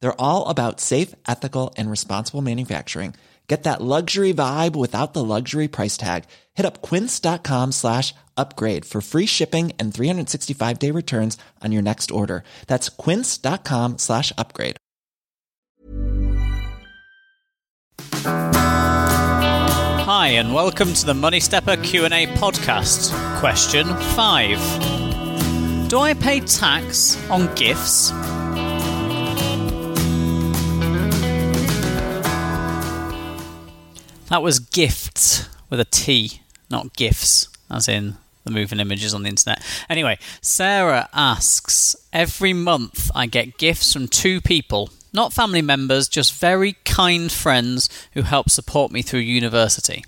They're all about safe, ethical, and responsible manufacturing. Get that luxury vibe without the luxury price tag. Hit up quince.com slash upgrade for free shipping and 365 day returns on your next order. That's quince.com slash upgrade. Hi and welcome to the Money Stepper Q&A podcast. Question 5. Do I pay tax on gifts? That was gifts with a T, not gifts, as in the moving images on the internet. Anyway, Sarah asks Every month I get gifts from two people, not family members, just very kind friends who help support me through university.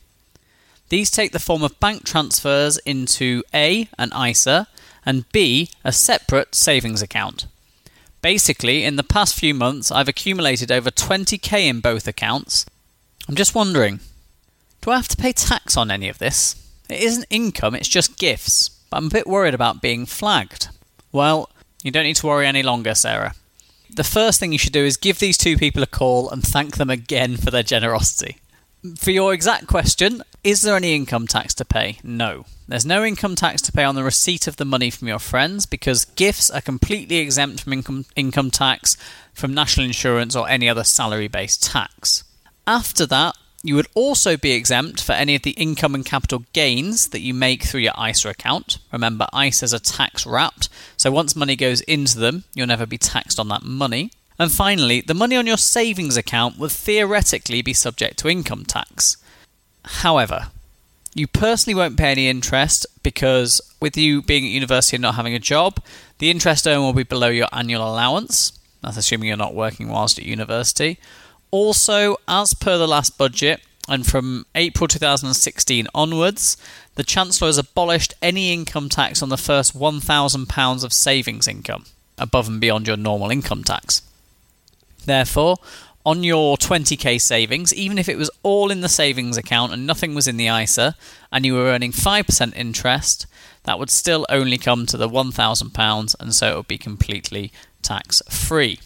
These take the form of bank transfers into A, an ISA, and B, a separate savings account. Basically, in the past few months, I've accumulated over 20k in both accounts. I'm just wondering, do I have to pay tax on any of this? It isn't income, it's just gifts, but I'm a bit worried about being flagged. Well, you don't need to worry any longer, Sarah. The first thing you should do is give these two people a call and thank them again for their generosity. For your exact question, is there any income tax to pay? No. There's no income tax to pay on the receipt of the money from your friends because gifts are completely exempt from income, income tax, from national insurance, or any other salary based tax. After that, you would also be exempt for any of the income and capital gains that you make through your ISA account. Remember, ISAs are tax wrapped, so once money goes into them, you'll never be taxed on that money. And finally, the money on your savings account would theoretically be subject to income tax. However, you personally won't pay any interest because, with you being at university and not having a job, the interest earned will be below your annual allowance. That's assuming you're not working whilst at university. Also, as per the last budget, and from April 2016 onwards, the Chancellor has abolished any income tax on the first £1,000 of savings income, above and beyond your normal income tax. Therefore, on your 20k savings, even if it was all in the savings account and nothing was in the ISA, and you were earning 5% interest, that would still only come to the £1,000, and so it would be completely tax free.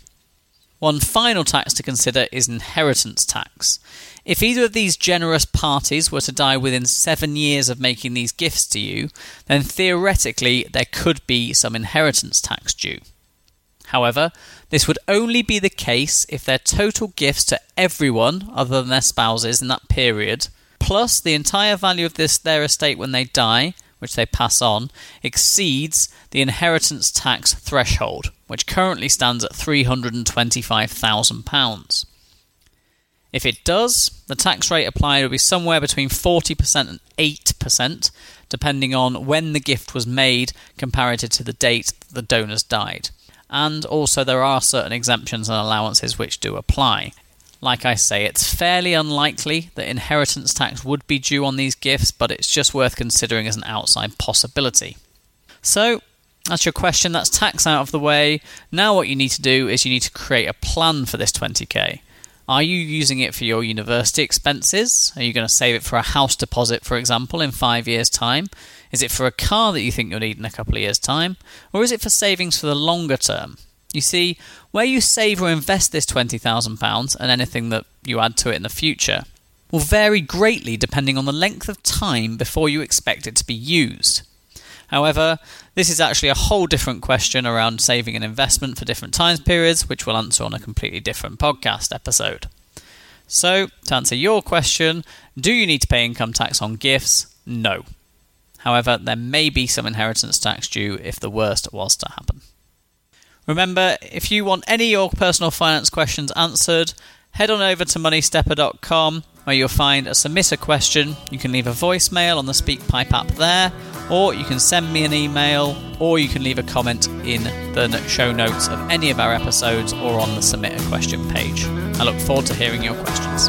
One final tax to consider is inheritance tax. If either of these generous parties were to die within seven years of making these gifts to you, then theoretically there could be some inheritance tax due. However, this would only be the case if their total gifts to everyone other than their spouses in that period, plus the entire value of this their estate when they die, which they pass on, exceeds the inheritance tax threshold, which currently stands at £325,000. If it does, the tax rate applied will be somewhere between 40% and 8%, depending on when the gift was made comparative to the date the donors died. And also, there are certain exemptions and allowances which do apply. Like I say, it's fairly unlikely that inheritance tax would be due on these gifts, but it's just worth considering as an outside possibility. So, that's your question, that's tax out of the way. Now, what you need to do is you need to create a plan for this 20k. Are you using it for your university expenses? Are you going to save it for a house deposit, for example, in five years' time? Is it for a car that you think you'll need in a couple of years' time? Or is it for savings for the longer term? You see, where you save or invest this £20,000 and anything that you add to it in the future will vary greatly depending on the length of time before you expect it to be used. However, this is actually a whole different question around saving and investment for different time periods, which we'll answer on a completely different podcast episode. So, to answer your question, do you need to pay income tax on gifts? No. However, there may be some inheritance tax due if the worst was to happen. Remember, if you want any of your personal finance questions answered, head on over to moneystepper.com where you'll find a submit a question. You can leave a voicemail on the SpeakPipe app there, or you can send me an email, or you can leave a comment in the show notes of any of our episodes or on the submit a question page. I look forward to hearing your questions.